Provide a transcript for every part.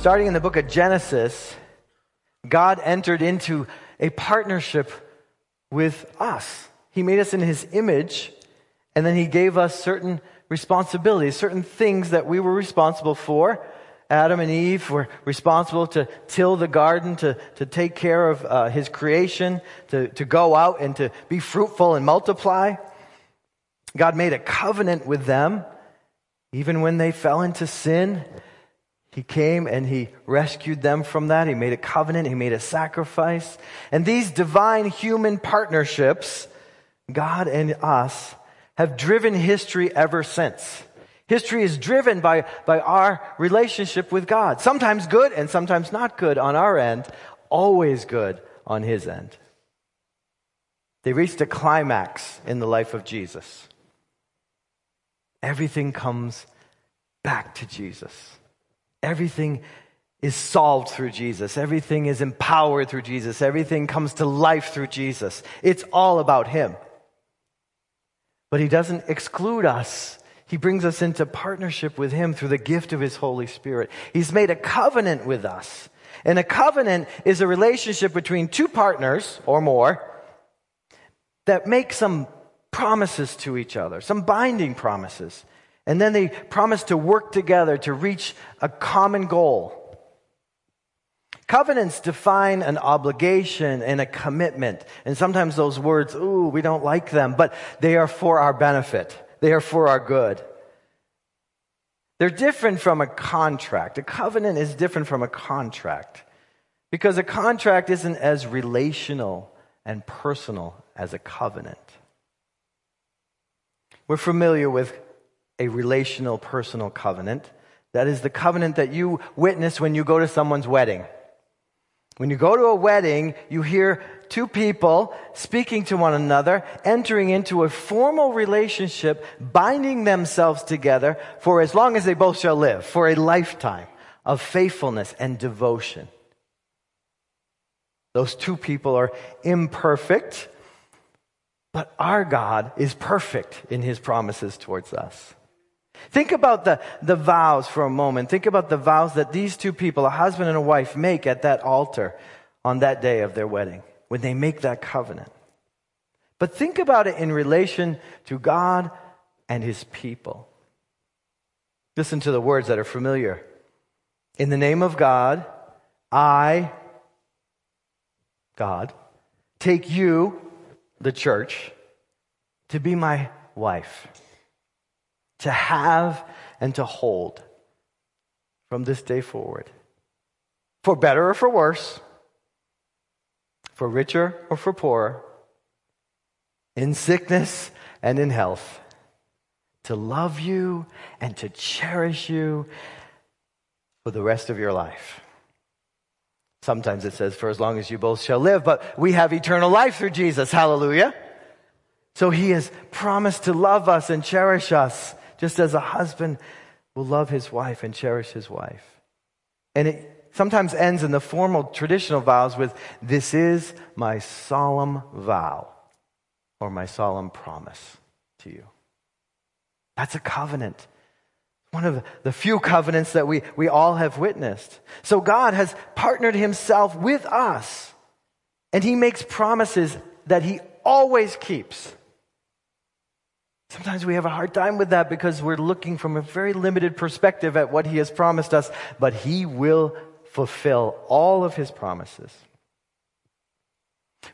Starting in the book of Genesis, God entered into a partnership with us. He made us in his image, and then he gave us certain responsibilities, certain things that we were responsible for. Adam and Eve were responsible to till the garden, to, to take care of uh, his creation, to, to go out and to be fruitful and multiply. God made a covenant with them. Even when they fell into sin, he came and he rescued them from that. He made a covenant. He made a sacrifice. And these divine human partnerships, God and us, have driven history ever since. History is driven by, by our relationship with God. Sometimes good and sometimes not good on our end, always good on his end. They reached a climax in the life of Jesus. Everything comes back to Jesus. Everything is solved through Jesus. Everything is empowered through Jesus. Everything comes to life through Jesus. It's all about Him. But He doesn't exclude us. He brings us into partnership with Him through the gift of His Holy Spirit. He's made a covenant with us. And a covenant is a relationship between two partners or more that make some promises to each other, some binding promises. And then they promise to work together to reach a common goal. Covenants define an obligation and a commitment. And sometimes those words, ooh, we don't like them, but they are for our benefit. They are for our good. They're different from a contract. A covenant is different from a contract because a contract isn't as relational and personal as a covenant. We're familiar with a relational personal covenant. That is the covenant that you witness when you go to someone's wedding. When you go to a wedding, you hear two people speaking to one another, entering into a formal relationship, binding themselves together for as long as they both shall live, for a lifetime of faithfulness and devotion. Those two people are imperfect, but our God is perfect in his promises towards us. Think about the, the vows for a moment. Think about the vows that these two people, a husband and a wife, make at that altar on that day of their wedding, when they make that covenant. But think about it in relation to God and his people. Listen to the words that are familiar. In the name of God, I, God, take you, the church, to be my wife to have and to hold from this day forward. For better or for worse, for richer or for poorer, in sickness and in health, to love you and to cherish you for the rest of your life. Sometimes it says, for as long as you both shall live, but we have eternal life through Jesus. Hallelujah. So he has promised to love us and cherish us just as a husband will love his wife and cherish his wife. And it sometimes ends in the formal traditional vows with, This is my solemn vow or my solemn promise to you. That's a covenant. One of the few covenants that we, we all have witnessed. So God has partnered himself with us, and he makes promises that he always keeps. Sometimes we have a hard time with that because we're looking from a very limited perspective at what He has promised us, but He will fulfill all of His promises.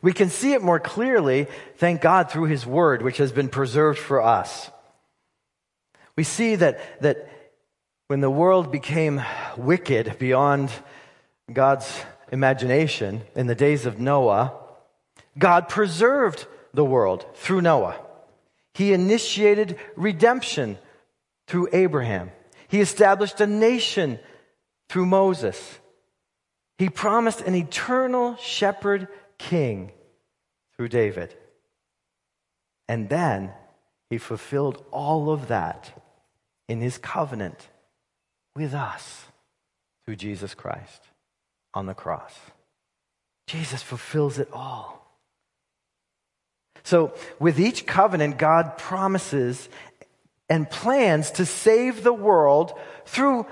We can see it more clearly, thank God, through His Word, which has been preserved for us. We see that, that when the world became wicked beyond God's imagination in the days of Noah, God preserved the world through Noah. He initiated redemption through Abraham. He established a nation through Moses. He promised an eternal shepherd king through David. And then he fulfilled all of that in his covenant with us through Jesus Christ on the cross. Jesus fulfills it all. So, with each covenant, God promises and plans to save the world through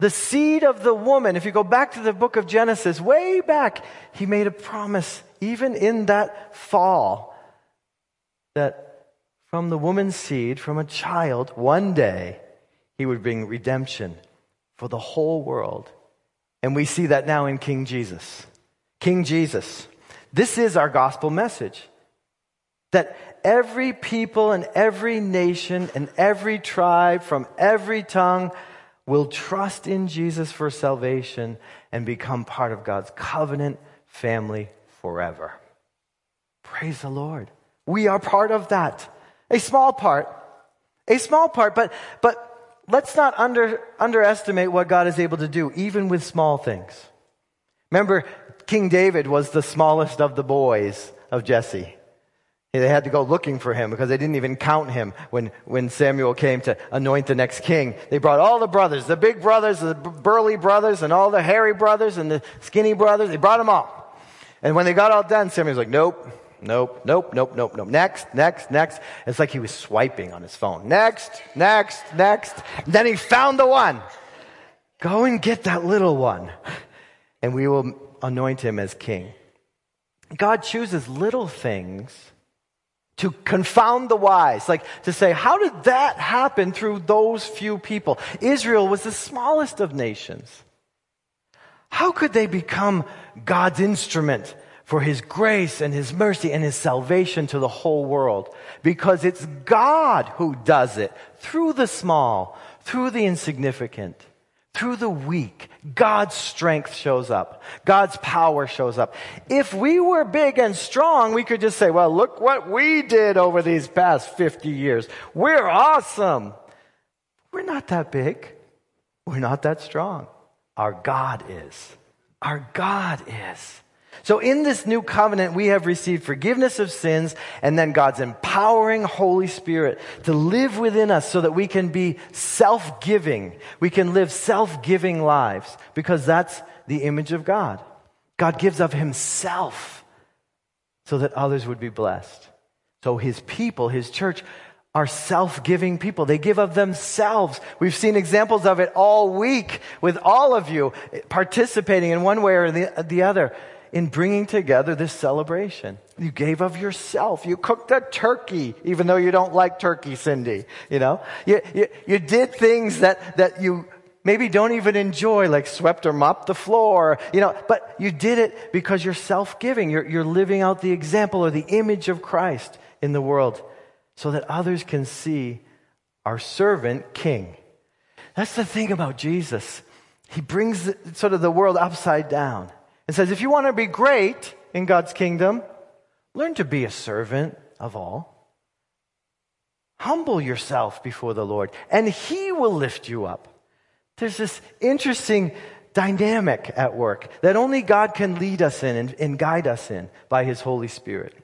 The seed of the woman, if you go back to the book of Genesis, way back, he made a promise, even in that fall, that from the woman's seed, from a child, one day, he would bring redemption for the whole world. And we see that now in King Jesus. King Jesus. This is our gospel message. That every people and every nation and every tribe from every tongue will trust in Jesus for salvation and become part of God's covenant family forever. Praise the Lord. We are part of that. A small part. A small part, but, but let's not under, underestimate what God is able to do, even with small things. Remember, King David was the smallest of the boys of Jesse. They had to go looking for him because they didn't even count him when, when Samuel came to anoint the next king. They brought all the brothers, the big brothers, the burly brothers, and all the hairy brothers and the skinny brothers. They brought them all. And when they got all done, Samuel's like, nope, nope, nope, nope, nope, nope. Next, next, next. It's like he was swiping on his phone. Next, next, next. And then he found the one. Go and get that little one. And we will anoint him as king. God chooses little things to confound the wise, like to say, how did that happen through those few people? Israel was the smallest of nations. How could they become God's instrument for his grace and his mercy and his salvation to the whole world? Because it's God who does it through the small, through the insignificant. Through the weak, God's strength shows up. God's power shows up. If we were big and strong, we could just say, well, look what we did over these past 50 years. We're awesome. We're not that big. We're not that strong. Our God is. Our God is. So in this new covenant, we have received forgiveness of sins and then God's empowering Holy Spirit to live within us so that we can be self-giving. We can live self-giving lives because that's the image of God. God gives of himself so that others would be blessed. So his people, his church, are self-giving people. They give of themselves. We've seen examples of it all week with all of you participating in one way or the, the other in bringing together this celebration. You gave of yourself. You cooked a turkey, even though you don't like turkey, Cindy. You know, you, you, you did things that, that you maybe don't even enjoy, like swept or mopped the floor, you know, but you did it because you're self-giving. You're, you're living out the example or the image of Christ in the world so that others can see our servant king. That's the thing about Jesus. He brings sort of the world upside down and says, if you want to be great in God's kingdom, learn to be a servant of all. Humble yourself before the Lord, and He will lift you up. There's this interesting dynamic at work that only God can lead us in and, and guide us in by His Holy Spirit.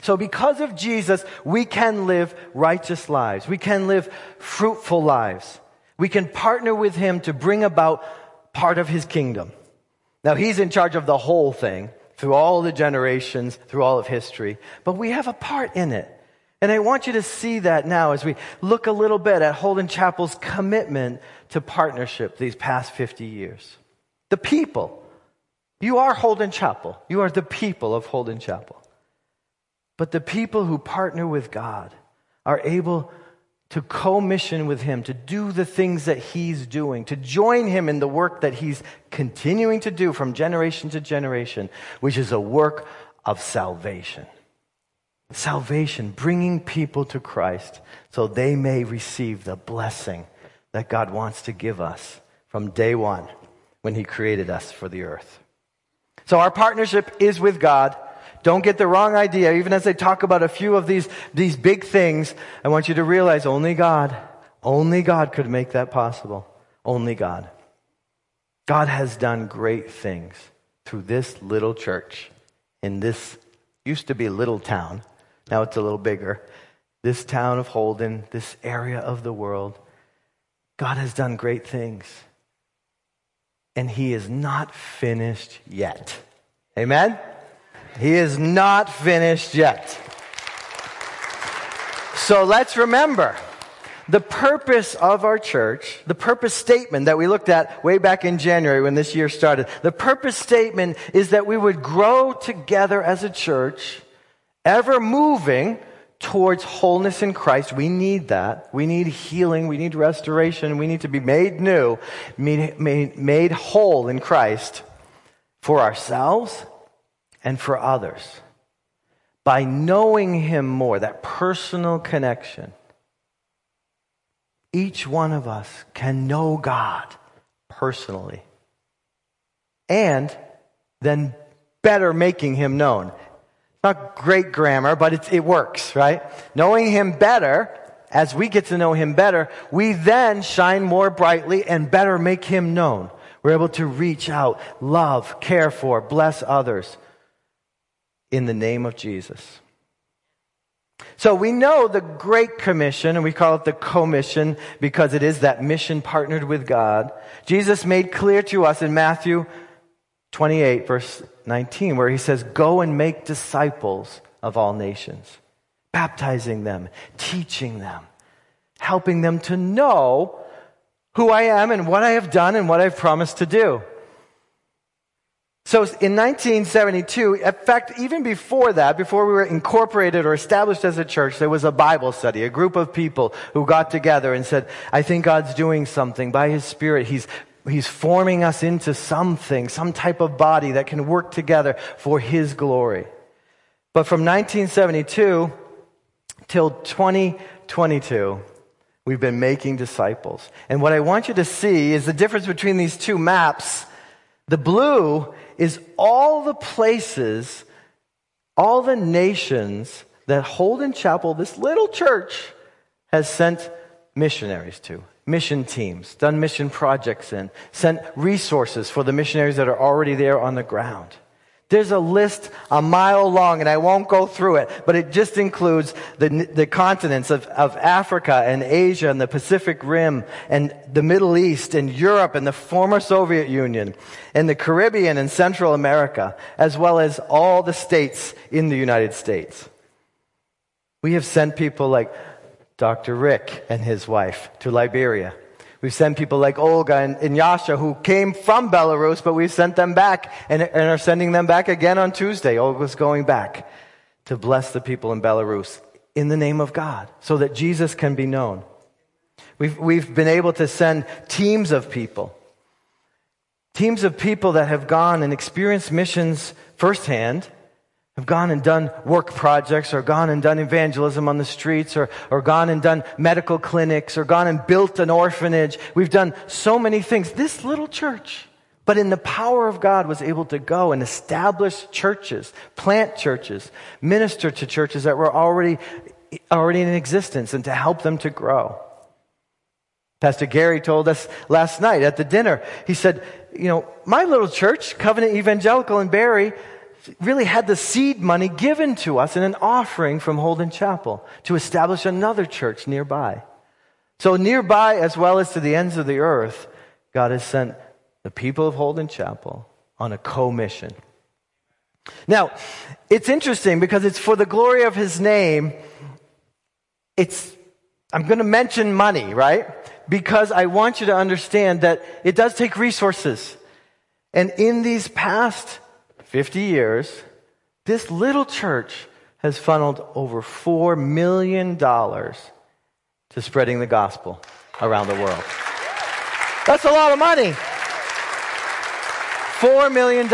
So, because of Jesus, we can live righteous lives. We can live fruitful lives. We can partner with Him to bring about part of His kingdom. Now, he's in charge of the whole thing through all the generations, through all of history, but we have a part in it. And I want you to see that now as we look a little bit at Holden Chapel's commitment to partnership these past 50 years. The people. You are Holden Chapel. You are the people of Holden Chapel. But the people who partner with God are able to co-mission with him, to do the things that he's doing, to join him in the work that he's continuing to do from generation to generation, which is a work of salvation. Salvation, bringing people to Christ so they may receive the blessing that God wants to give us from day one when he created us for the earth. So our partnership is with God. Don't get the wrong idea. Even as I talk about a few of these, these big things, I want you to realize only God, only God could make that possible. Only God. God has done great things through this little church in this used to be little town. Now it's a little bigger. This town of Holden, this area of the world. God has done great things. And he is not finished yet. Amen? He is not finished yet. So let's remember The purpose of our church, the purpose statement that we looked at way back in January when this year started, the purpose statement is that we would grow together as a church, ever moving towards wholeness in Christ. We need that. We need healing. We need restoration. We need to be made new, made, whole in Christ for ourselves and for others. By knowing Him more, that personal connection each one of us can know God personally and then better making him known. It's not great grammar, but it, it works, right? Knowing him better, as we get to know him better, we then shine more brightly and better make him known. We're able to reach out, love, care for, bless others in the name of Jesus. So we know the Great Commission, and we call it the commission because it is that mission partnered with God. Jesus made clear to us in Matthew 28, verse 19, where he says, Go and make disciples of all nations, baptizing them, teaching them, helping them to know who I am and what I have done and what I've promised to do. So in 1972, in fact, even before that, before we were incorporated or established as a church, there was a Bible study, a group of people who got together and said, I think God's doing something by His Spirit. He's, He's forming us into something, some type of body that can work together for His glory. But from 1972 till 2022, we've been making disciples. And what I want you to see is the difference between these two maps. The blue is all the places, all the nations that Holden Chapel, this little church, has sent missionaries to, mission teams, done mission projects in, sent resources for the missionaries that are already there on the ground. There's a list a mile long, and I won't go through it, but it just includes the, the continents of, of Africa and Asia and the Pacific Rim and the Middle East and Europe and the former Soviet Union and the Caribbean and Central America, as well as all the states in the United States. We have sent people like Dr. Rick and his wife to Liberia. We've sent people like Olga and, and Yasha who came from Belarus, but we've sent them back and, and are sending them back again on Tuesday. Olga's going back to bless the people in Belarus in the name of God so that Jesus can be known. We've, we've been able to send teams of people, teams of people that have gone and experienced missions firsthand have gone and done work projects or gone and done evangelism on the streets or, or gone and done medical clinics or gone and built an orphanage. We've done so many things. This little church, but in the power of God was able to go and establish churches, plant churches, minister to churches that were already, already in existence and to help them to grow. Pastor Gary told us last night at the dinner, he said, you know, my little church, Covenant Evangelical in Barre, really had the seed money given to us in an offering from Holden Chapel to establish another church nearby. So, nearby, as well as to the ends of the earth, God has sent the people of Holden Chapel on a co-mission. Now, it's interesting because it's for the glory of his name. It's, I'm going to mention money, right? Because I want you to understand that it does take resources. And in these past 50 years, this little church has funneled over $4 million to spreading the gospel around the world. That's a lot of money. $4 million.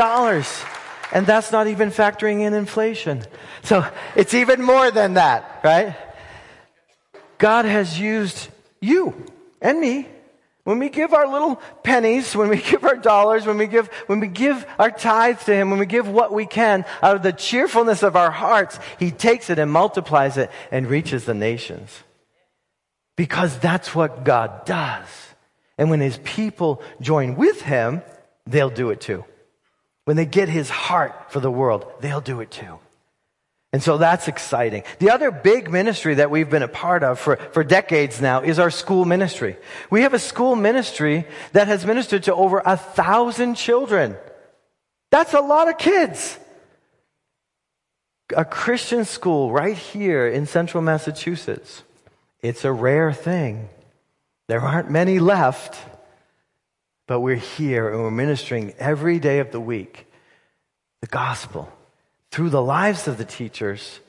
And that's not even factoring in inflation. So it's even more than that, right? God has used you and me when we give our little pennies, when we give our dollars, when we give, when we give our tithes to Him, when we give what we can out of the cheerfulness of our hearts, He takes it and multiplies it and reaches the nations. Because that's what God does. And when His people join with Him, they'll do it too. When they get His heart for the world, they'll do it too. And so that's exciting. The other big ministry that we've been a part of for, for decades now is our school ministry. We have a school ministry that has ministered to over a thousand children. That's a lot of kids. A Christian school right here in central Massachusetts. It's a rare thing. There aren't many left, but we're here and we're ministering every day of the week the gospel through the lives of the teachers,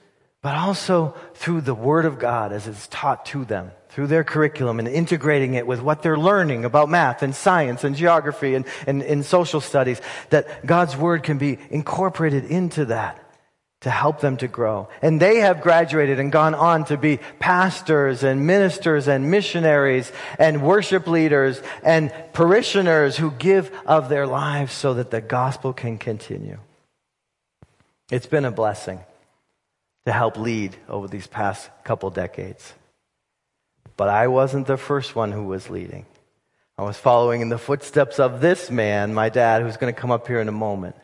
but also through the Word of God as it's taught to them through their curriculum and integrating it with what they're learning about math and science and geography and, and, and social studies, that God's Word can be incorporated into that to help them to grow. And they have graduated and gone on to be pastors and ministers and missionaries and worship leaders and parishioners who give of their lives so that the gospel can continue. It's been a blessing to help lead over these past couple decades. But I wasn't the first one who was leading. I was following in the footsteps of this man, my dad, who's going to come up here in a moment.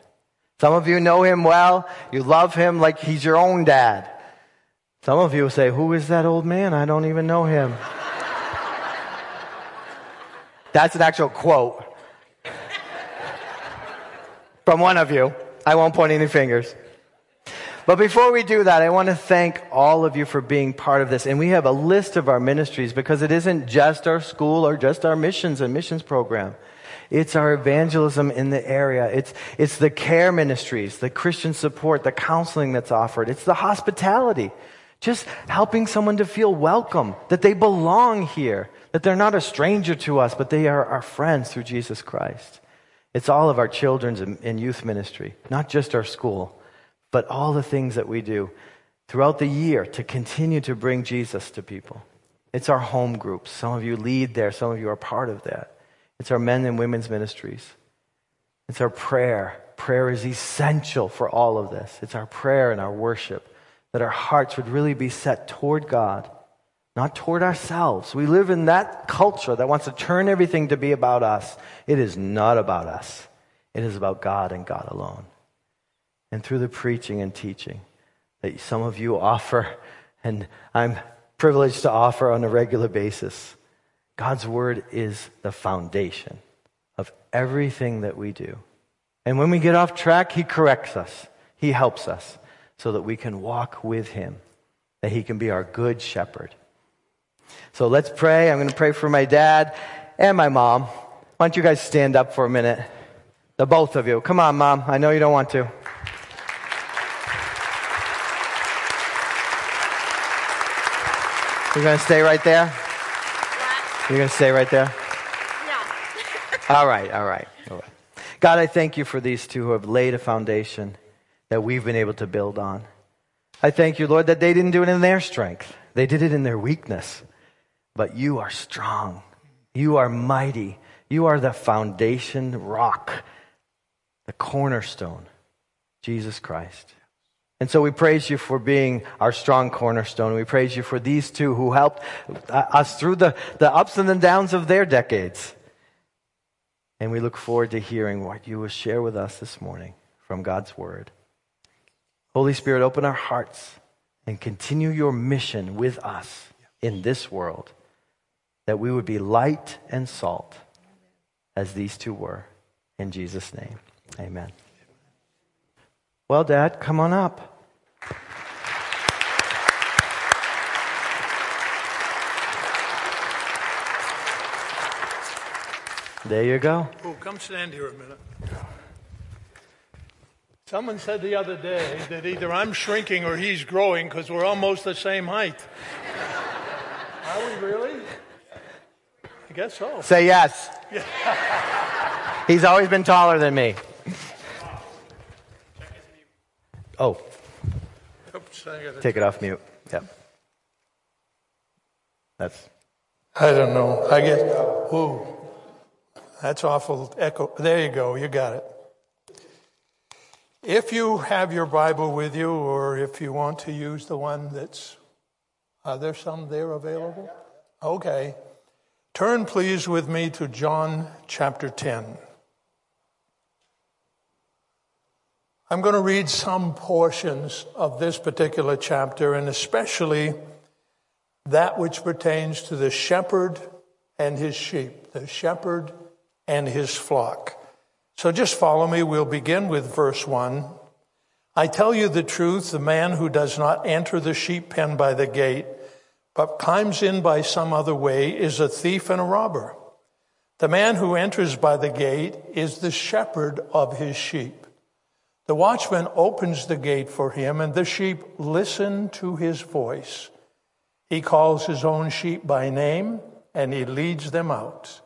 Some of you know him well. You love him like he's your own dad. Some of you say, Who is that old man? I don't even know him. That's an actual quote from one of you. I won't point any fingers. But before we do that, I want to thank all of you for being part of this. And we have a list of our ministries because it isn't just our school or just our missions and missions program. It's our evangelism in the area. It's, it's the care ministries, the Christian support, the counseling that's offered. It's the hospitality. Just helping someone to feel welcome, that they belong here, that they're not a stranger to us, but they are our friends through Jesus Christ. It's all of our children's and youth ministry, not just our school but all the things that we do throughout the year to continue to bring Jesus to people. It's our home groups. Some of you lead there, some of you are part of that. It's our men and women's ministries. It's our prayer. Prayer is essential for all of this. It's our prayer and our worship that our hearts would really be set toward God, not toward ourselves. We live in that culture that wants to turn everything to be about us. It is not about us, it is about God and God alone and through the preaching and teaching that some of you offer, and I'm privileged to offer on a regular basis. God's word is the foundation of everything that we do. And when we get off track, He corrects us, He helps us so that we can walk with Him, that He can be our good shepherd. So let's pray. I'm going to pray for my dad and my mom. Why don't you guys stand up for a minute? The both of you. Come on, mom. I know you don't want to. You're going to stay right there? You're going to stay right there? Yeah. all right, all right, all right. God, I thank you for these two who have laid a foundation that we've been able to build on. I thank you, Lord, that they didn't do it in their strength. They did it in their weakness. But you are strong. You are mighty. You are the foundation rock, the cornerstone, Jesus Christ. And so we praise you for being our strong cornerstone. We praise you for these two who helped uh, us through the, the ups and the downs of their decades. And we look forward to hearing what you will share with us this morning from God's word. Holy Spirit, open our hearts and continue your mission with us in this world, that we would be light and salt as these two were. In Jesus' name, amen. Well, Dad, come on up. There you go. Oh, come stand here a minute. Someone said the other day that either I'm shrinking or he's growing because we're almost the same height. Are we really? I guess so. Say yes. He's always been taller than me. Oh, Oops, take it off mute. Yep. That's I don't know. I guess. Whoa. That's awful echo. There you go. You got it. If you have your Bible with you, or if you want to use the one that's. Are there some there available? Okay. Turn, please, with me to John chapter 10. I'm going to read some portions of this particular chapter, and especially that which pertains to the shepherd and his sheep, the shepherd and his flock. So just follow me. We'll begin with verse 1. I tell you the truth, the man who does not enter the sheep pen by the gate, but climbs in by some other way is a thief and a robber. The man who enters by the gate is the shepherd of his sheep. The watchman opens the gate for him, and the sheep listen to his voice. He calls his own sheep by name, and he leads them out.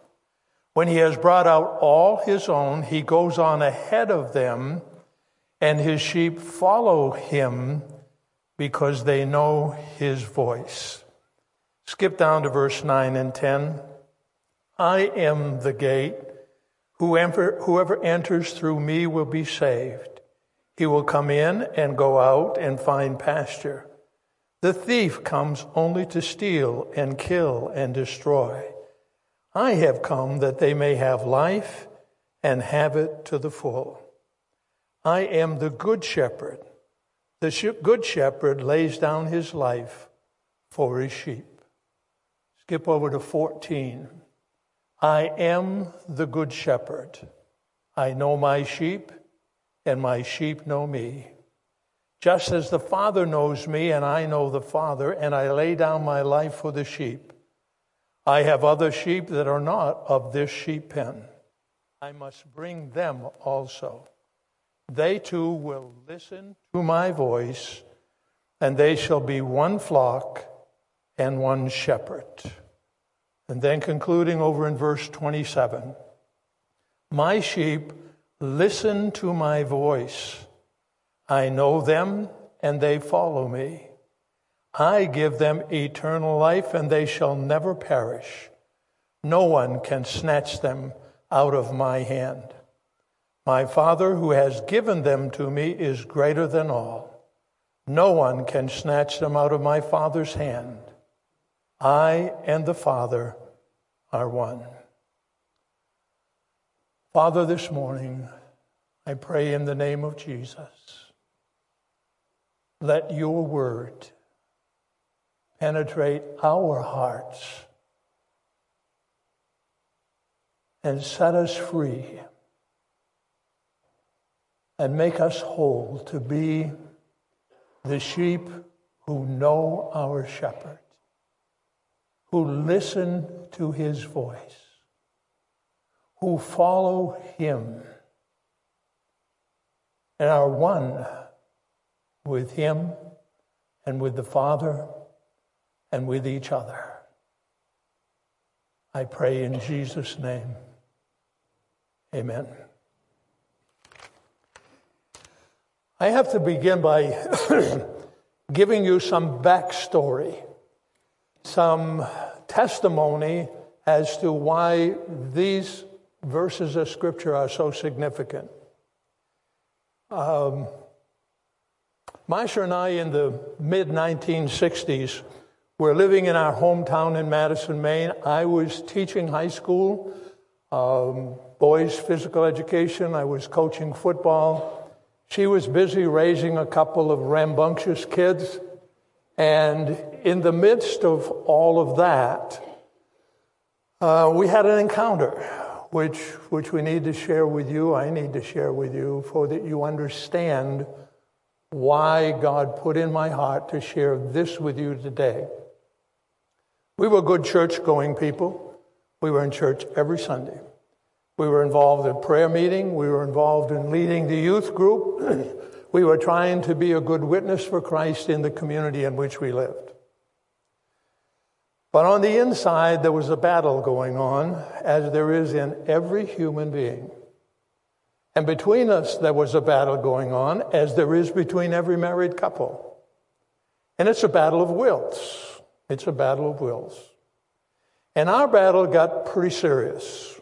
When he has brought out all his own, he goes on ahead of them, and his sheep follow him because they know his voice. Skip down to verse 9 and 10. I am the gate. Whoever, whoever enters through me will be saved. He will come in and go out and find pasture. The thief comes only to steal and kill and destroy. I have come that they may have life and have it to the full. I am the good shepherd. The good shepherd lays down his life for his sheep. Skip over to 14. I am the good shepherd. I know my sheep, and my sheep know me. Just as the Father knows me, and I know the Father, and I lay down my life for the sheep. I have other sheep that are not of this sheep pen. I must bring them also. They too will listen to my voice, and they shall be one flock and one shepherd. And then concluding over in verse 27 My sheep listen to my voice. I know them, and they follow me. I give them eternal life, and they shall never perish. No one can snatch them out of my hand. My Father, who has given them to me, is greater than all. No one can snatch them out of my Father's hand. I and the Father are one. Father, this morning, I pray in the name of Jesus, let your word penetrate our hearts and set us free and make us whole to be the sheep who know our shepherd, who listen to his voice, who follow him and are one with him and with the Father and with each other. I pray in Jesus' name. Amen. I have to begin by giving you some backstory, some testimony as to why these verses of Scripture are so significant. Um, Maisha and I, in the mid 1960s, were living in our hometown in Madison, Maine. I was teaching high school, um, boys' physical education. I was coaching football. She was busy raising a couple of rambunctious kids. And in the midst of all of that, uh, we had an encounter, which, which we need to share with you. I need to share with you so that you understand why God put in my heart to share this with you today. We were good church going people. We were in church every Sunday. We were involved in prayer meeting. We were involved in leading the youth group. we were trying to be a good witness for Christ in the community in which we lived. But on the inside, there was a battle going on, as there is in every human being. And between us, there was a battle going on, as there is between every married couple. And it's a battle of wills. It's a battle of wills. And our battle got pretty serious.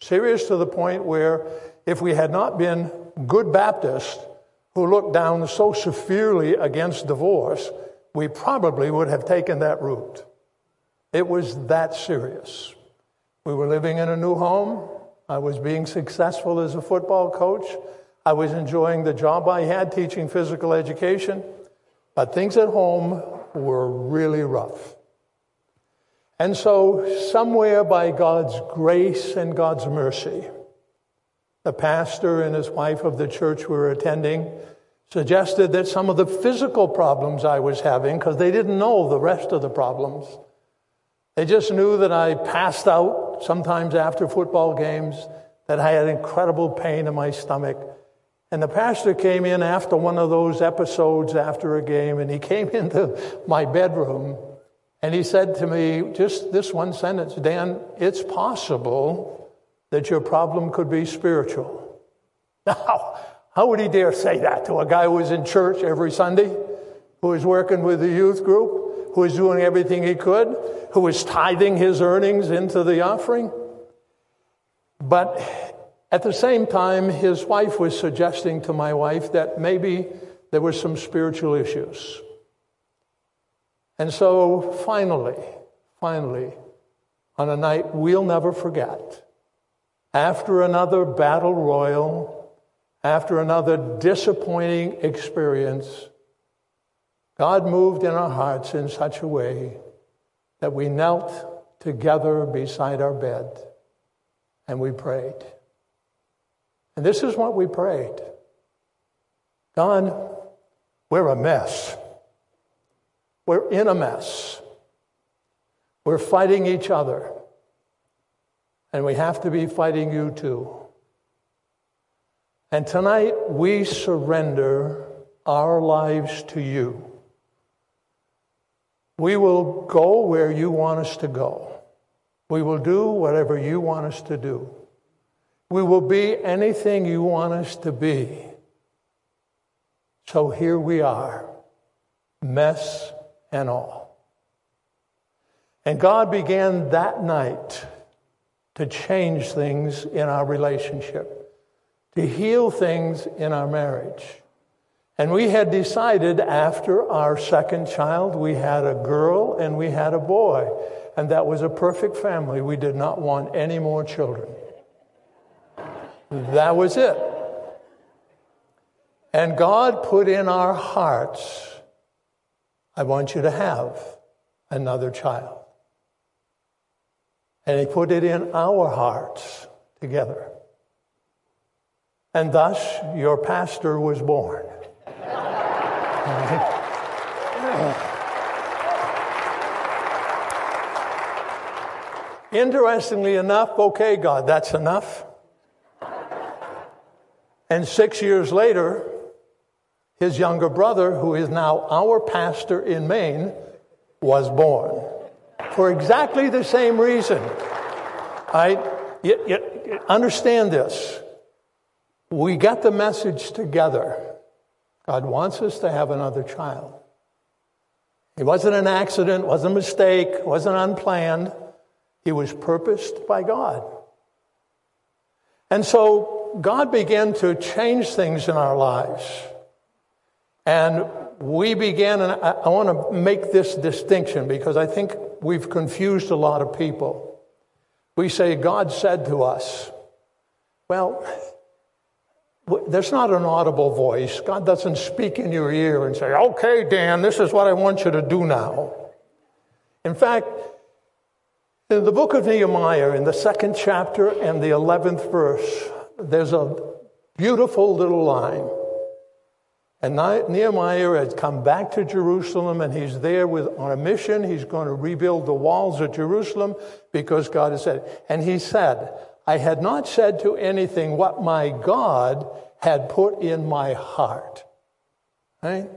Serious to the point where if we had not been good Baptists who looked down so severely against divorce, we probably would have taken that route. It was that serious. We were living in a new home. I was being successful as a football coach. I was enjoying the job I had teaching physical education. But things at home were really rough. And so, somewhere by God's grace and God's mercy, the pastor and his wife of the church we were attending suggested that some of the physical problems I was having, because they didn't know the rest of the problems, they just knew that I passed out sometimes after football games, that I had incredible pain in my stomach. And the pastor came in after one of those episodes after a game, and he came into my bedroom and he said to me, just this one sentence Dan, it's possible that your problem could be spiritual. Now, how would he dare say that to a guy who was in church every Sunday, who was working with the youth group, who was doing everything he could, who was tithing his earnings into the offering? But at the same time, his wife was suggesting to my wife that maybe there were some spiritual issues. And so finally, finally, on a night we'll never forget, after another battle royal, after another disappointing experience, God moved in our hearts in such a way that we knelt together beside our bed and we prayed. And this is what we prayed God, we're a mess. We're in a mess. We're fighting each other. And we have to be fighting you too. And tonight we surrender our lives to you. We will go where you want us to go. We will do whatever you want us to do. We will be anything you want us to be. So here we are, mess and all. And God began that night to change things in our relationship to heal things in our marriage. And we had decided after our second child, we had a girl and we had a boy. And that was a perfect family. We did not want any more children. That was it. And God put in our hearts, I want you to have another child. And He put it in our hearts together. And thus, your pastor was born. Interestingly enough, okay, God, that's enough. And six years later, his younger brother, who is now our pastor in Maine, was born for exactly the same reason. I you, you understand this. We got the message together. God wants us to have another child. It wasn't an accident, wasn't a mistake, wasn't unplanned. It was purposed by God. And so God began to change things in our lives. And we began, and I, I want to make this distinction because I think we've confused a lot of people. We say, God said to us, well, there's not an audible voice. God doesn't speak in your ear and say, okay, Dan, this is what I want you to do now. In fact, in the book of Nehemiah, in the second chapter and the 11th verse, there's a beautiful little line. And Nehemiah had come back to Jerusalem and he's there with, on a mission. He's going to rebuild the walls of Jerusalem because God has said. And he said, I had not said to anything what my God had put in my heart. Right?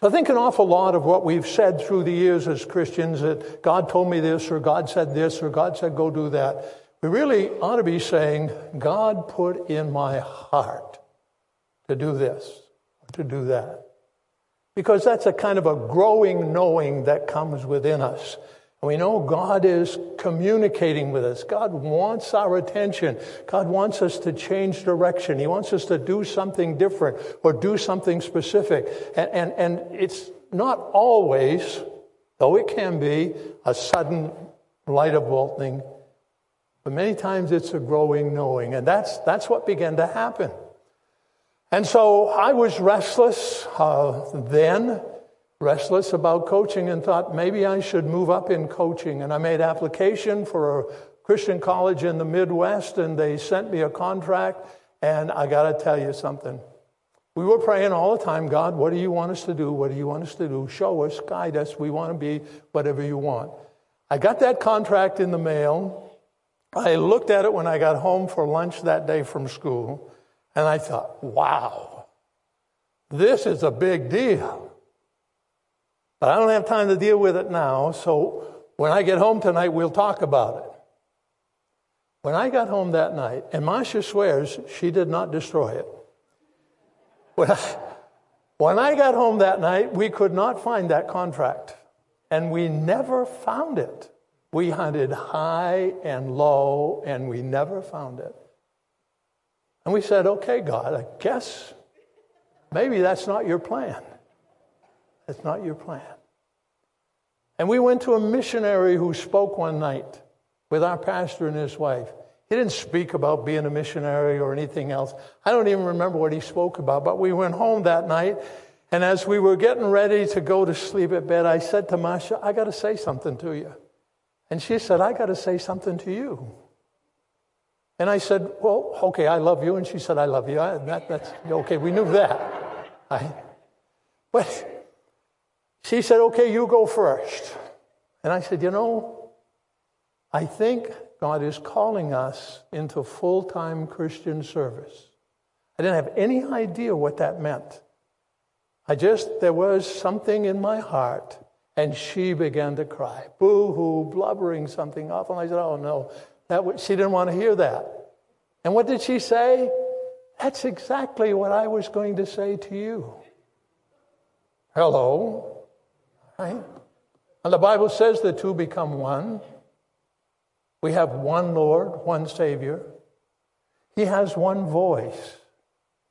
So I think an awful lot of what we've said through the years as Christians that God told me this, or God said this, or God said go do that, we really ought to be saying, God put in my heart to do this, to do that. Because that's a kind of a growing knowing that comes within us. We know God is communicating with us. God wants our attention. God wants us to change direction. He wants us to do something different or do something specific. And, and, and it's not always, though it can be, a sudden light of bolting, but many times it's a growing knowing. And that's, that's what began to happen. And so I was restless uh, then restless about coaching and thought maybe I should move up in coaching. And I made application for a Christian college in the Midwest, and they sent me a contract. And I got to tell you something We were praying all the time God, what do you want us to do? What do you want us to do? Show us, guide us. We want to be whatever you want. I got that contract in the mail. I looked at it when I got home for lunch that day from school, and I thought, wow, this is a big deal. But I don't have time to deal with it now, so when I get home tonight, we'll talk about it. When I got home that night, and Marsha swears she did not destroy it. When I, when I got home that night, we could not find that contract, and we never found it. We hunted high and low, and we never found it. And we said, okay, God, I guess maybe that's not your plan. That's not your plan. And we went to a missionary who spoke one night with our pastor and his wife. He didn't speak about being a missionary or anything else. I don't even remember what he spoke about, but we went home that night. And as we were getting ready to go to sleep at bed, I said to Marsha, I got to say something to you. And she said, I got to say something to you. And I said, Well, okay, I love you. And she said, I love you. I, that, that's okay. We knew that. I, but she said, Okay, you go first. And I said, You know, I think God is calling us into full time Christian service. I didn't have any idea what that meant. I just, there was something in my heart, and she began to cry, boo hoo, blubbering something off. And I said, Oh no, that she didn't want to hear that. And what did she say? That's exactly what I was going to say to you. Hello. Right? And the Bible says the two become one. We have one Lord, one Savior. He has one voice.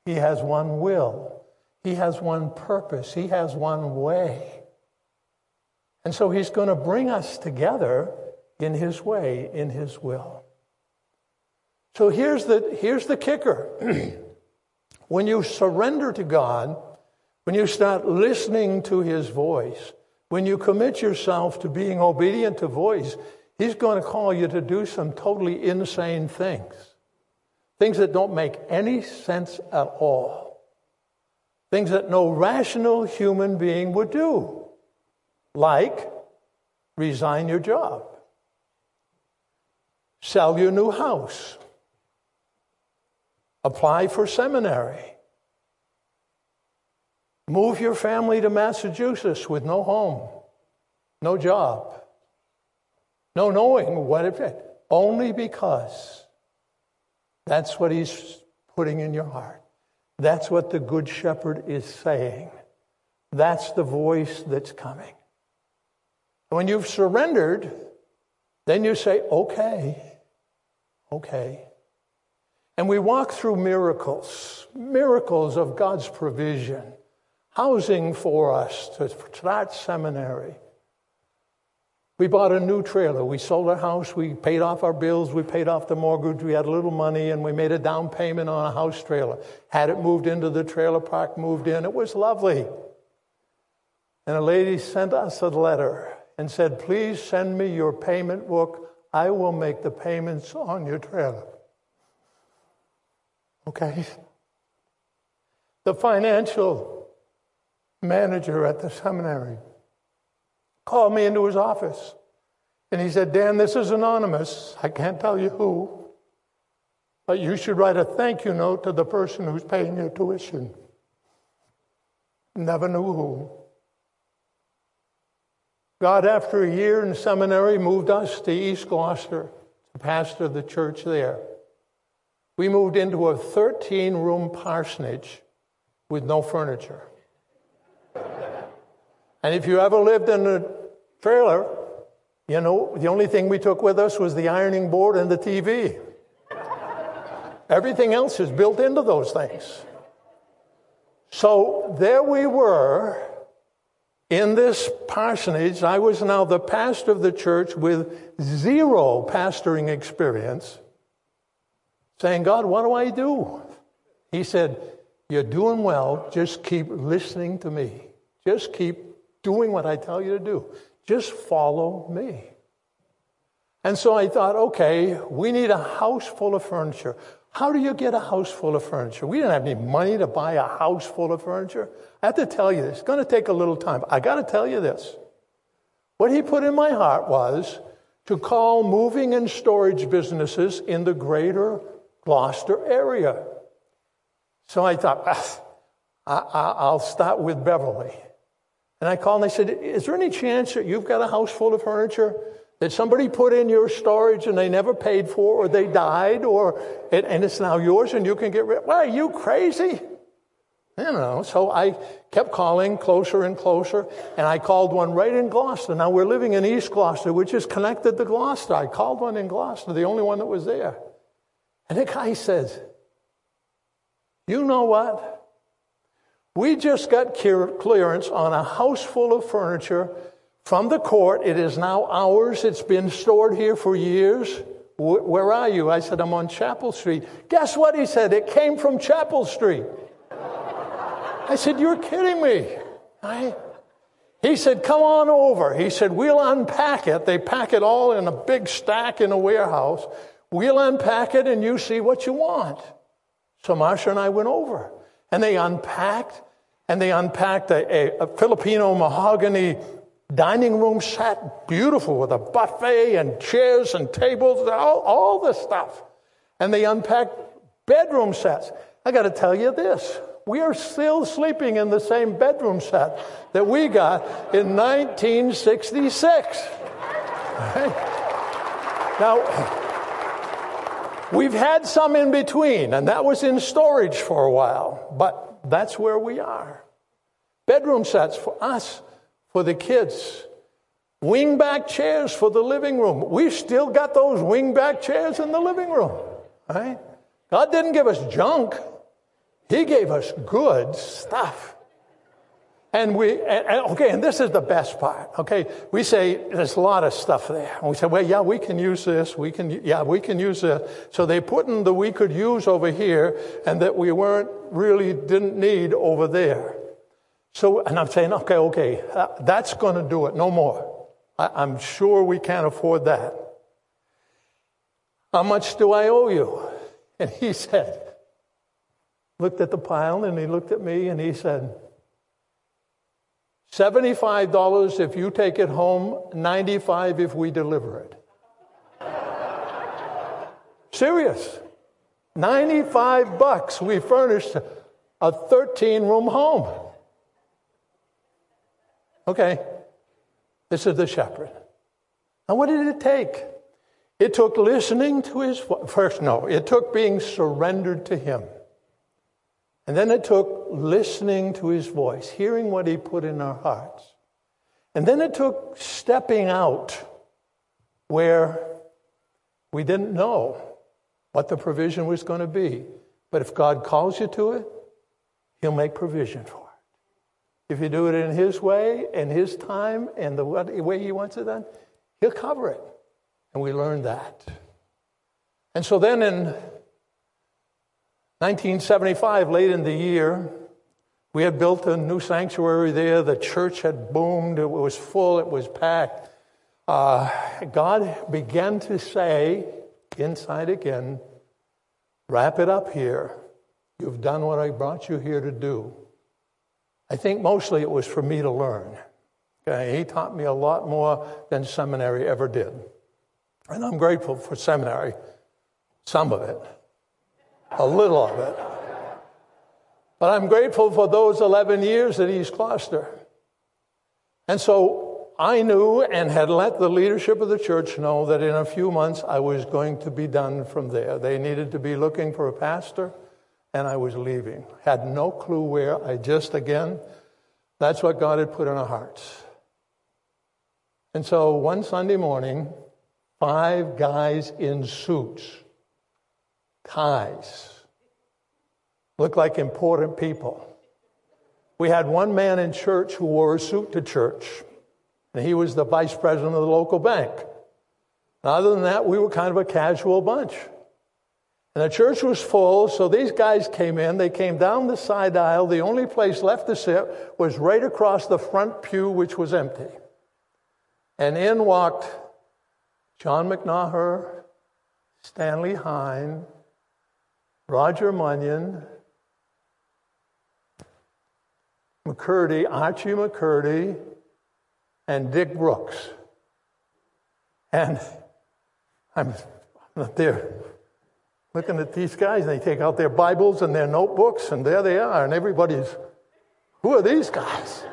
He has one will. He has one purpose. He has one way. And so He's going to bring us together in His way, in His will. So here's the, here's the kicker. when you surrender to God, when you start listening to His voice, when you commit yourself to being obedient to voice, He's going to call you to do some totally insane things, things that don't make any sense at all, things that no rational human being would do, like resign your job, sell your new house, apply for seminary. Move your family to Massachusetts with no home, no job no knowing what it only because that's what he's putting in your heart. That's what the Good Shepherd is saying. That's the voice that's coming. When you've surrendered, then you say, okay, okay. And we walk through miracles, miracles of God's provision, housing for us to start seminary we bought a new trailer. We sold our house. We paid off our bills. We paid off the mortgage. We had a little money and we made a down payment on a house trailer. Had it moved into the trailer park, moved in. It was lovely. And a lady sent us a letter and said, Please send me your payment book. I will make the payments on your trailer. Okay? The financial manager at the seminary called me into his office. And he said, Dan, this is anonymous. I can't tell you who. But you should write a thank you note to the person who's paying your tuition. Never knew who. God, after a year in seminary, moved us to East Gloucester to pastor the church there. We moved into a 13 room parsonage with no furniture. And if you ever lived in a trailer, you know, the only thing we took with us was the ironing board and the TV. Everything else is built into those things. So there we were in this parsonage. I was now the pastor of the church with zero pastoring experience, saying, God, what do I do? He said, You're doing well. Just keep listening to me. Just keep doing what I tell you to do. Just follow me. And so I thought, okay, we need a house full of furniture. How do you get a house full of furniture? We didn't have any money to buy a house full of furniture. I have to tell you this. It's going to take a little time. I got to tell you this. What he put in my heart was to call moving and storage businesses in the greater Gloucester area. So I thought, ah, I, will start with Beverly. And I called and I said, Is there any chance that you've got a house full of furniture that somebody put in your storage and they never paid for, or they died, or and it's now yours and you can get rid? Why are you crazy? You know. So I kept calling closer and closer, and I called one right in Gloucester. Now we're living in East Gloucester, which is connected to Gloucester. I called one in Gloucester, the only one that was there, and the guy says, "You know what?" We just got clearance on a house full of furniture from the court. It is now ours. It's been stored here for years. Where are you? I said, I'm on Chapel Street. Guess what? He said, it came from Chapel Street. I said, You're kidding me. I, he said, Come on over. He said, We'll unpack it. They pack it all in a big stack in a warehouse. We'll unpack it and you see what you want. So Marsha and I went over and they unpacked and they unpacked a, a, a Filipino mahogany dining room set, beautiful with a buffet and chairs and tables, all, all this stuff. And they unpacked bedroom sets. I got to tell you this. We are still sleeping in the same bedroom set that we got in 1966. Now, we've had some in between, and that was in storage for a while, but that's where we are. Bedroom sets for us, for the kids. Wingback chairs for the living room. We've still got those wingback chairs in the living room, right? God didn't give us junk. He gave us good stuff. And we, and, okay, and this is the best part, okay? We say there's a lot of stuff there. And we say, well, yeah, we can use this. We can, yeah, we can use this. So they put in the we could use over here and that we weren't really didn't need over there. So, and I'm saying, okay, okay, uh, that's going to do it, no more. I, I'm sure we can't afford that. How much do I owe you? And he said, looked at the pile and he looked at me and he said, $75 if you take it home, 95 if we deliver it. Serious. 95 bucks we furnished a 13 room home. Okay, this is the shepherd. And what did it take? It took listening to his first, no, it took being surrendered to him. And then it took listening to his voice, hearing what he put in our hearts. And then it took stepping out where we didn't know what the provision was going to be. But if God calls you to it, he'll make provision for it. If you do it in His way and His time and the way He wants it done, He'll cover it. And we learned that. And so then in 1975, late in the year, we had built a new sanctuary there. The church had boomed. It was full. It was packed. Uh, God began to say, inside again, wrap it up here. You've done what I brought you here to do. I think mostly it was for me to learn. Okay, he taught me a lot more than seminary ever did. And I'm grateful for seminary, some of it, a little of it. But I'm grateful for those 11 years at East Gloucester. And so I knew and had let the leadership of the church know that in a few months I was going to be done from there. They needed to be looking for a pastor and I was leaving. Had no clue where. I just, again, that's what God had put in our hearts. And so one Sunday morning, five guys in suits, ties, looked like important people. We had one man in church who wore a suit to church, and he was the vice president of the local bank. And other than that, we were kind of a casual bunch. And the church was full, so these guys came in. They came down the side aisle. The only place left to sit was right across the front pew, which was empty. And in walked John McNaher, Stanley Hine, Roger Munyon, McCurdy, Archie McCurdy, and Dick Brooks. And I'm up there looking at these guys, and they take out their Bibles and their notebooks, and there they are, and everybody's, who are these guys?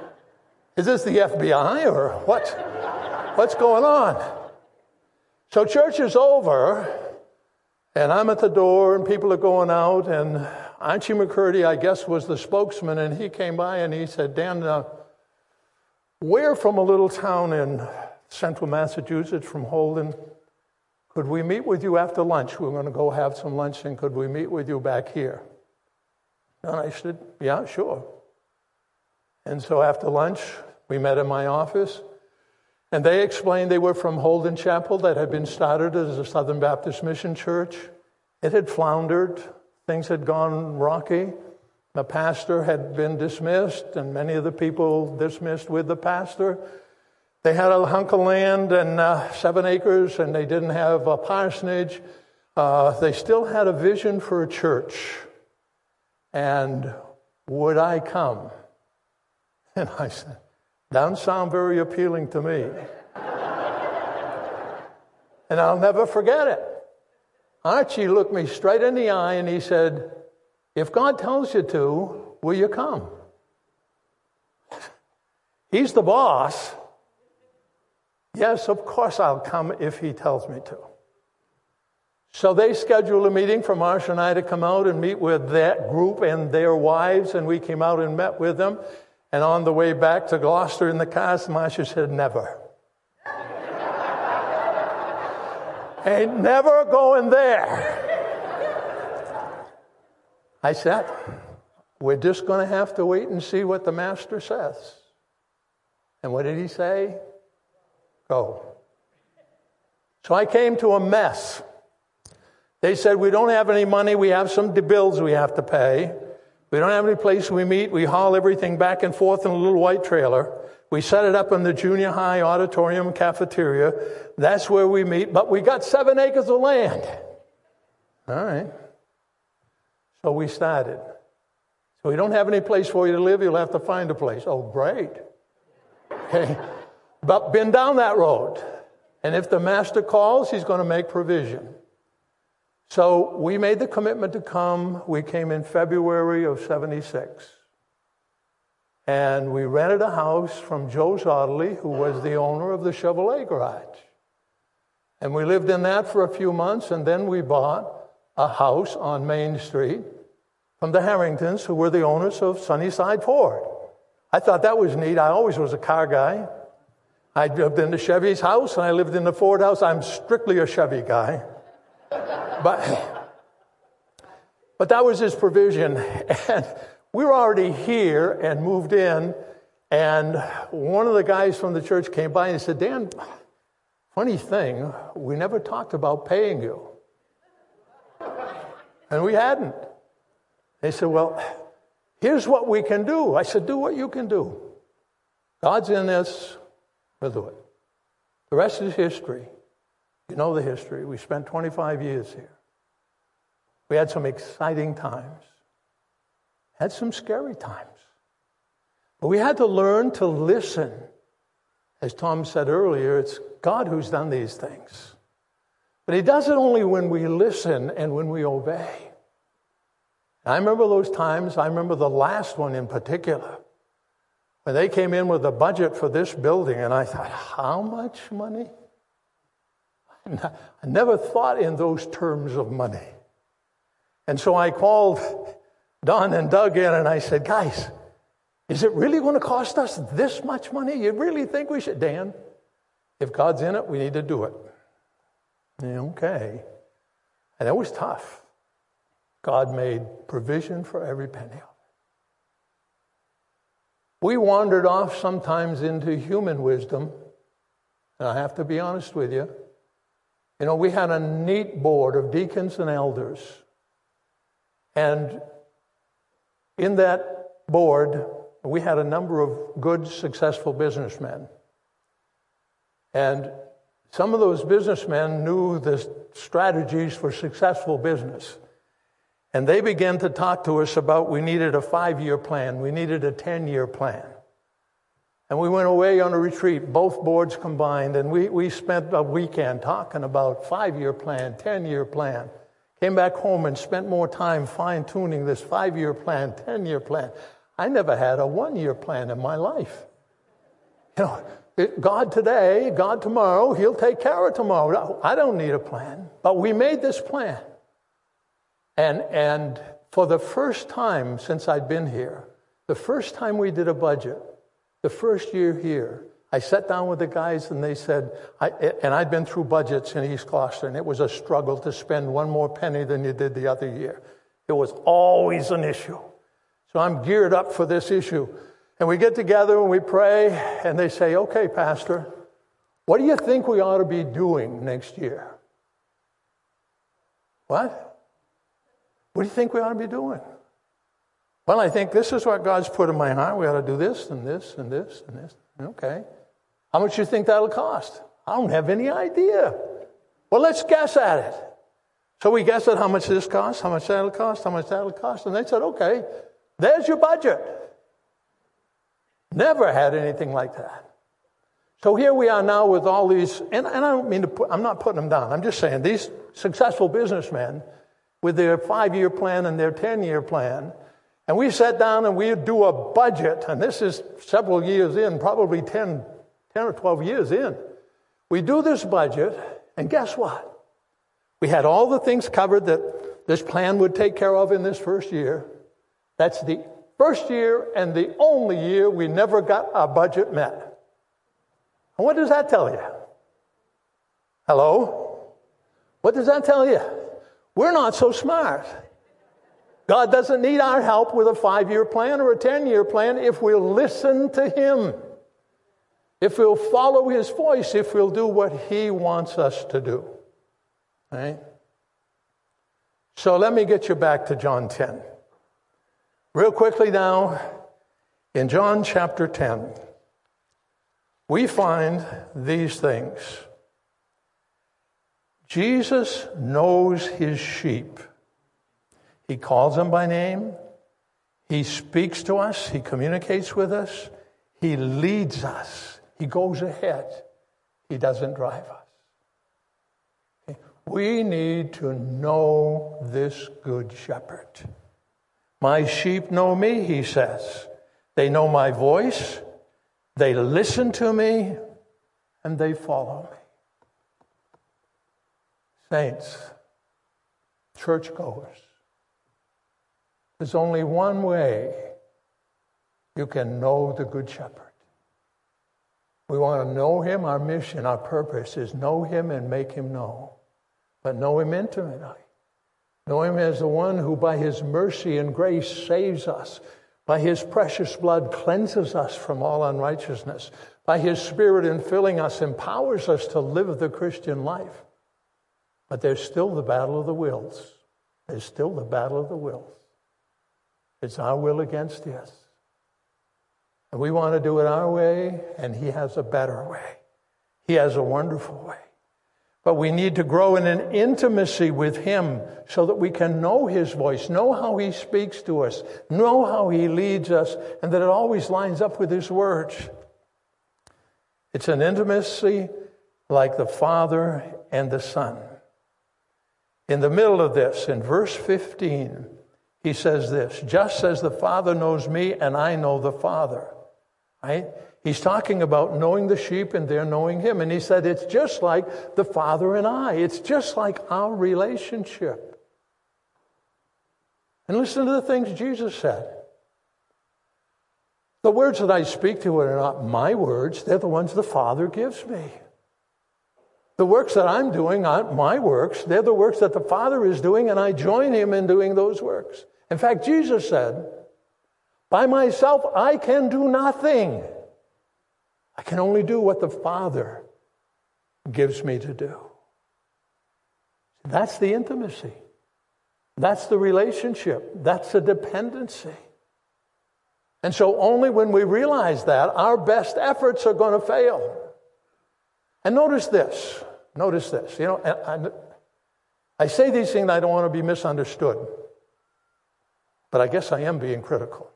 Is this the FBI or what? What's going on? So church is over, and I'm at the door, and people are going out, and Archie McCurdy, I guess, was the spokesman, and he came by and he said, Dan, uh, we're from a little town in central Massachusetts, from Holden. Could we meet with you after lunch? We're going to go have some lunch, and could we meet with you back here? And I said, Yeah, sure. And so after lunch, we met in my office, and they explained they were from Holden Chapel that had been started as a Southern Baptist Mission Church. It had floundered, things had gone rocky. The pastor had been dismissed, and many of the people dismissed with the pastor. They had a hunk of land and uh, seven acres, and they didn't have a parsonage. Uh, they still had a vision for a church. And would I come? And I said, Doesn't sound very appealing to me. and I'll never forget it. Archie looked me straight in the eye and he said, If God tells you to, will you come? He's the boss. Yes, of course I'll come if he tells me to. So they scheduled a meeting for Marsha and I to come out and meet with that group and their wives, and we came out and met with them. And on the way back to Gloucester in the car, Marsha said, Never. Ain't never going there. I said, We're just going to have to wait and see what the master says. And what did he say? Go. So I came to a mess. They said, We don't have any money. We have some bills we have to pay. We don't have any place we meet. We haul everything back and forth in a little white trailer. We set it up in the junior high auditorium cafeteria. That's where we meet, but we got seven acres of land. All right. So we started. So we don't have any place for you to live. You'll have to find a place. Oh, great. Okay. But been down that road. And if the master calls, he's going to make provision. So we made the commitment to come. We came in February of 76. And we rented a house from Joe Zottley, who was the owner of the Chevrolet garage. And we lived in that for a few months, and then we bought a house on Main Street from the Harringtons, who were the owners of Sunnyside Ford. I thought that was neat. I always was a car guy. I lived in the Chevy's house and I lived in the Ford house. I'm strictly a Chevy guy. But, but that was his provision. And we were already here and moved in. And one of the guys from the church came by and said, Dan, funny thing, we never talked about paying you. And we hadn't. They said, Well, here's what we can do. I said, Do what you can do. God's in this. We'll do it. The rest is history. You know the history. We spent 25 years here. We had some exciting times, had some scary times. But we had to learn to listen. As Tom said earlier, it's God who's done these things. But He does it only when we listen and when we obey. I remember those times. I remember the last one in particular. When they came in with a budget for this building, and I thought, how much money? I never thought in those terms of money. And so I called Don and Doug in and I said, guys, is it really going to cost us this much money? You really think we should? Dan, if God's in it, we need to do it. Okay. And it was tough. God made provision for every penny. We wandered off sometimes into human wisdom, and I have to be honest with you. You know, we had a neat board of deacons and elders, and in that board, we had a number of good, successful businessmen. And Some of those businessmen knew the strategies for successful business. And they began to talk to us about we needed a five year plan, we needed a 10 year plan. And we went away on a retreat, both boards combined, and we, we spent a weekend talking about five year plan, 10 year plan. Came back home and spent more time fine tuning this five year plan, 10 year plan. I never had a one year plan in my life. You know, it, God today, God tomorrow, He'll take care of tomorrow. I don't need a plan. But we made this plan. And, and for the first time since I'd been here, the first time we did a budget, the first year here, I sat down with the guys and they said, I, and I'd been through budgets in East Gloucester, and it was a struggle to spend one more penny than you did the other year. It was always an issue. So I'm geared up for this issue. And we get together and we pray, and they say, Okay, Pastor, what do you think we ought to be doing next year? What? What do you think we ought to be doing? Well, I think this is what God's put in my heart. We ought to do this and this and this and this. Okay. How much do you think that'll cost? I don't have any idea. Well, let's guess at it. So we guessed at how much this costs, how much that'll cost, how much that'll cost. And they said, okay, there's your budget. Never had anything like that. So here we are now with all these, and, and I don't mean to put, I'm not putting them down. I'm just saying these successful businessmen with their five year plan and their 10 year plan. And we sat down and we'd do a budget, and this is several years in, probably 10, 10 or 12 years in. We do this budget, and guess what? We had all the things covered that this plan would take care of in this first year. That's the first year and the only year we never got our budget met. And what does that tell you? Hello? What does that tell you? We're not so smart. God doesn't need our help with a five year plan or a 10 year plan if we'll listen to Him, if we'll follow His voice, if we'll do what He wants us to do. Right? So let me get you back to John 10. Real quickly now, in John chapter 10, we find these things. Jesus knows his sheep. He calls them by name. He speaks to us. He communicates with us. He leads us. He goes ahead. He doesn't drive us. We need to know this good shepherd. My sheep know me, he says. They know my voice, they listen to me, and they follow me. Saints, churchgoers, there's only one way you can know the Good Shepherd. We want to know him. Our mission, our purpose is know him and make him know, but know him intimately. Know him as the one who, by his mercy and grace, saves us. By his precious blood, cleanses us from all unrighteousness. By his spirit, in filling us, empowers us to live the Christian life. But there's still the battle of the wills. There's still the battle of the wills. It's our will against his. And we want to do it our way, and he has a better way. He has a wonderful way. But we need to grow in an intimacy with Him so that we can know His voice, know how He speaks to us, know how He leads us, and that it always lines up with His words. It's an intimacy like the Father and the Son. In the middle of this, in verse 15, he says this just as the Father knows me and I know the Father. Right? He's talking about knowing the sheep and they're knowing him. And he said, it's just like the Father and I. It's just like our relationship. And listen to the things Jesus said. The words that I speak to are not my words, they're the ones the Father gives me. The works that I'm doing aren't my works, they're the works that the Father is doing, and I join him in doing those works. In fact, Jesus said, By myself I can do nothing. I can only do what the Father gives me to do. That's the intimacy. That's the relationship. That's the dependency. And so, only when we realize that, our best efforts are going to fail. And notice this. Notice this. You know, I, I say these things, I don't want to be misunderstood. But I guess I am being critical.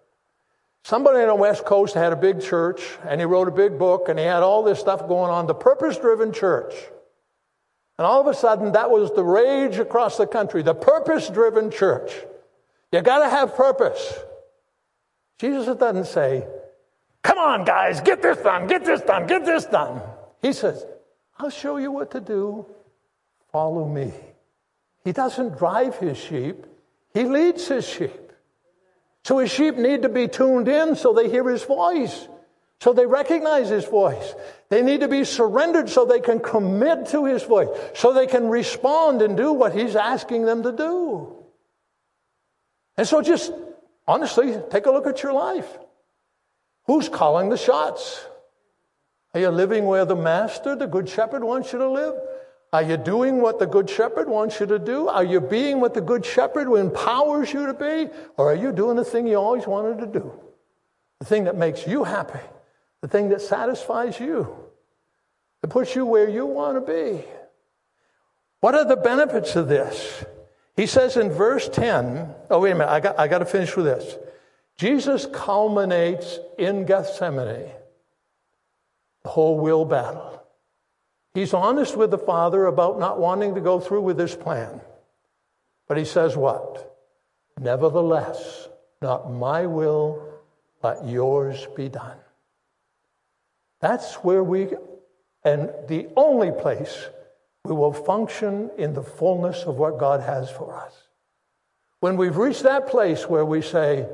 Somebody on the West Coast had a big church, and he wrote a big book, and he had all this stuff going on the purpose driven church. And all of a sudden, that was the rage across the country the purpose driven church. You got to have purpose. Jesus doesn't say, Come on, guys, get this done, get this done, get this done. He says, I'll show you what to do. Follow me. He doesn't drive his sheep, he leads his sheep. So his sheep need to be tuned in so they hear his voice, so they recognize his voice. They need to be surrendered so they can commit to his voice, so they can respond and do what he's asking them to do. And so just honestly, take a look at your life. Who's calling the shots? Are you living where the master, the good shepherd, wants you to live? Are you doing what the Good Shepherd wants you to do? Are you being what the Good Shepherd empowers you to be? Or are you doing the thing you always wanted to do? The thing that makes you happy, the thing that satisfies you, that puts you where you want to be. What are the benefits of this? He says in verse 10, oh, wait a minute, I got, I got to finish with this. Jesus culminates in Gethsemane the whole will battle. He's honest with the Father about not wanting to go through with his plan. But he says what? Nevertheless, not my will, but yours be done. That's where we, and the only place we will function in the fullness of what God has for us. When we've reached that place where we say,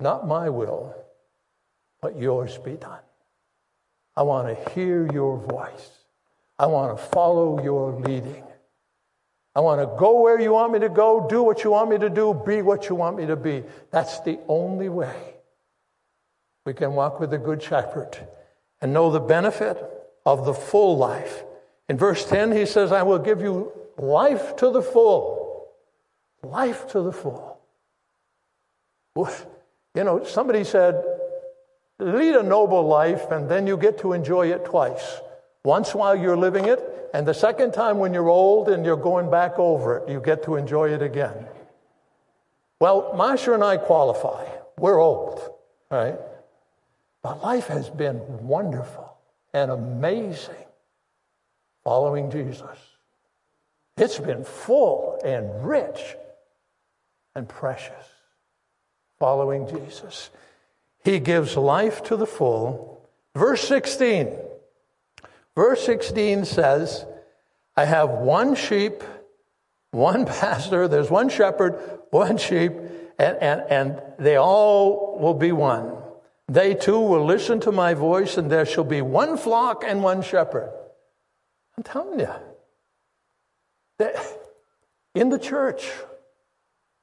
Not my will, but yours be done. I want to hear your voice. I want to follow your leading. I want to go where you want me to go, do what you want me to do, be what you want me to be. That's the only way we can walk with the Good Shepherd and know the benefit of the full life. In verse 10, he says, I will give you life to the full. Life to the full. You know, somebody said, lead a noble life and then you get to enjoy it twice. Once while you're living it, and the second time when you're old and you're going back over it, you get to enjoy it again. Well, Marsha and I qualify. We're old, right? But life has been wonderful and amazing following Jesus. It's been full and rich and precious following Jesus. He gives life to the full. Verse 16 Verse 16 says, I have one sheep, one pastor, there's one shepherd, one sheep, and, and, and they all will be one. They too will listen to my voice, and there shall be one flock and one shepherd. I'm telling you, that in the church,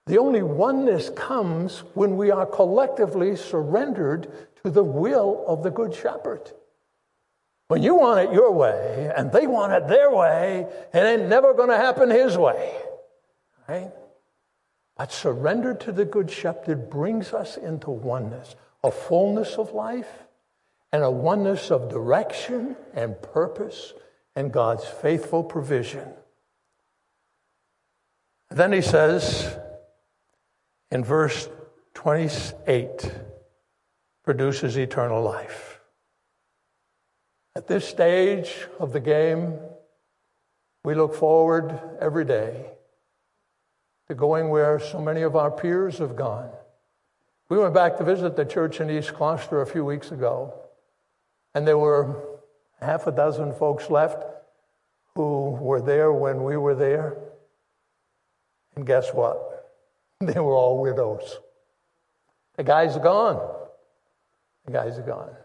the only oneness comes when we are collectively surrendered to the will of the Good Shepherd. When you want it your way and they want it their way, it ain't never going to happen his way. Right? But surrender to the Good Shepherd brings us into oneness, a fullness of life, and a oneness of direction and purpose and God's faithful provision. Then he says in verse 28 produces eternal life. At this stage of the game, we look forward every day to going where so many of our peers have gone. We went back to visit the church in East Gloucester a few weeks ago, and there were half a dozen folks left who were there when we were there. And guess what? They were all widows. The guys are gone. The guys are gone.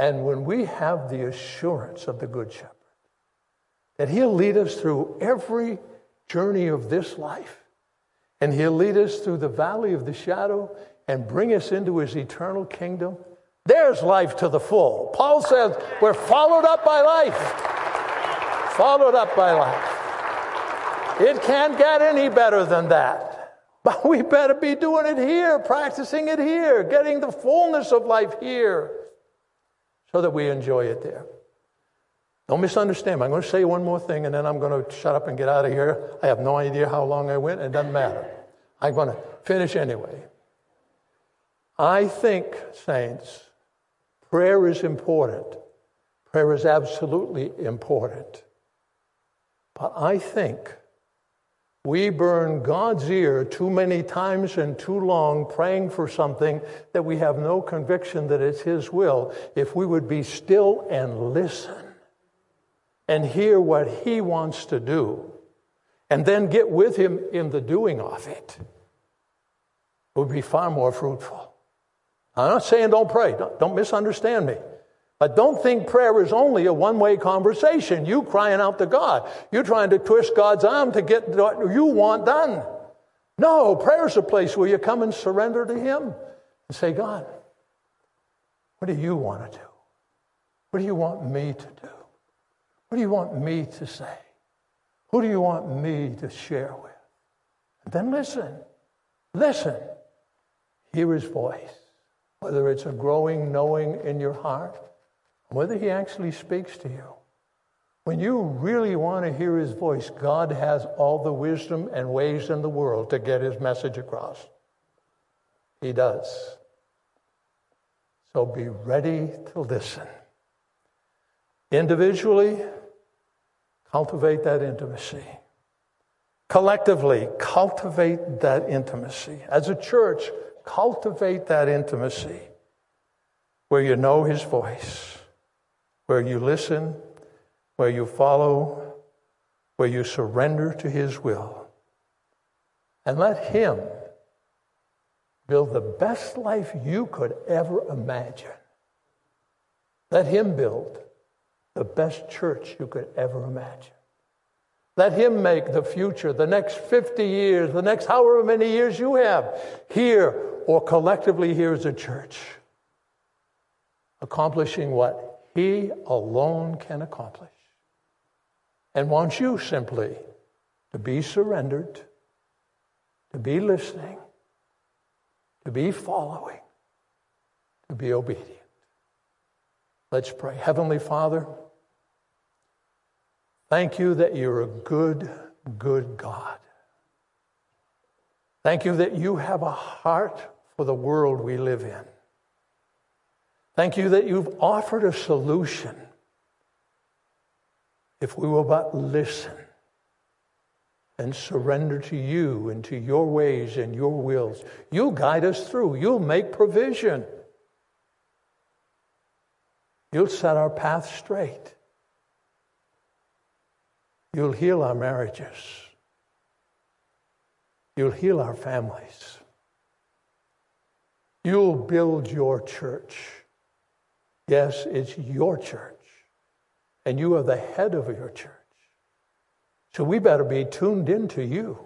And when we have the assurance of the Good Shepherd that He'll lead us through every journey of this life, and He'll lead us through the valley of the shadow and bring us into His eternal kingdom, there's life to the full. Paul says we're followed up by life. Followed up by life. It can't get any better than that. But we better be doing it here, practicing it here, getting the fullness of life here so that we enjoy it there. Don't misunderstand me. I'm going to say one more thing and then I'm going to shut up and get out of here. I have no idea how long I went. It doesn't matter. I'm going to finish anyway. I think, saints, prayer is important. Prayer is absolutely important. But I think we burn God's ear too many times and too long praying for something that we have no conviction that it's His will. If we would be still and listen and hear what He wants to do, and then get with Him in the doing of it, it would be far more fruitful. I'm not saying don't pray, don't, don't misunderstand me. But don't think prayer is only a one way conversation. You crying out to God. You're trying to twist God's arm to get what you want done. No, prayer is a place where you come and surrender to Him and say, God, what do you want to do? What do you want me to do? What do you want me to say? Who do you want me to share with? And then listen. Listen. Hear His voice. Whether it's a growing knowing in your heart whether he actually speaks to you. When you really want to hear his voice, God has all the wisdom and ways in the world to get his message across. He does. So be ready to listen. Individually, cultivate that intimacy. Collectively, cultivate that intimacy. As a church, cultivate that intimacy where you know his voice where you listen, where you follow, where you surrender to His will. And let Him build the best life you could ever imagine. Let Him build the best church you could ever imagine. Let Him make the future, the next 50 years, the next however many years you have, here or collectively here as a church, accomplishing what he alone can accomplish. And wants you simply to be surrendered, to be listening, to be following, to be obedient. Let's pray. Heavenly Father, thank you that you're a good, good God. Thank you that you have a heart for the world we live in. Thank you that you've offered a solution. If we will but listen and surrender to you and to your ways and your wills, you'll guide us through. You'll make provision. You'll set our path straight. You'll heal our marriages. You'll heal our families. You'll build your church. Yes, it's your church, and you are the head of your church. So we better be tuned into you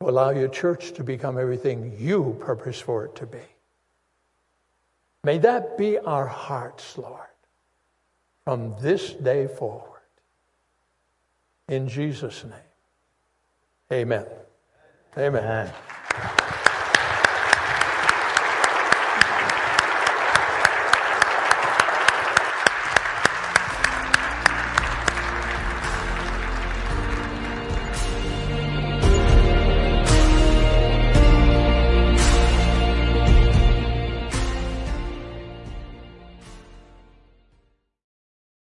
to allow your church to become everything you purpose for it to be. May that be our hearts, Lord, from this day forward. In Jesus' name, amen. Amen. amen.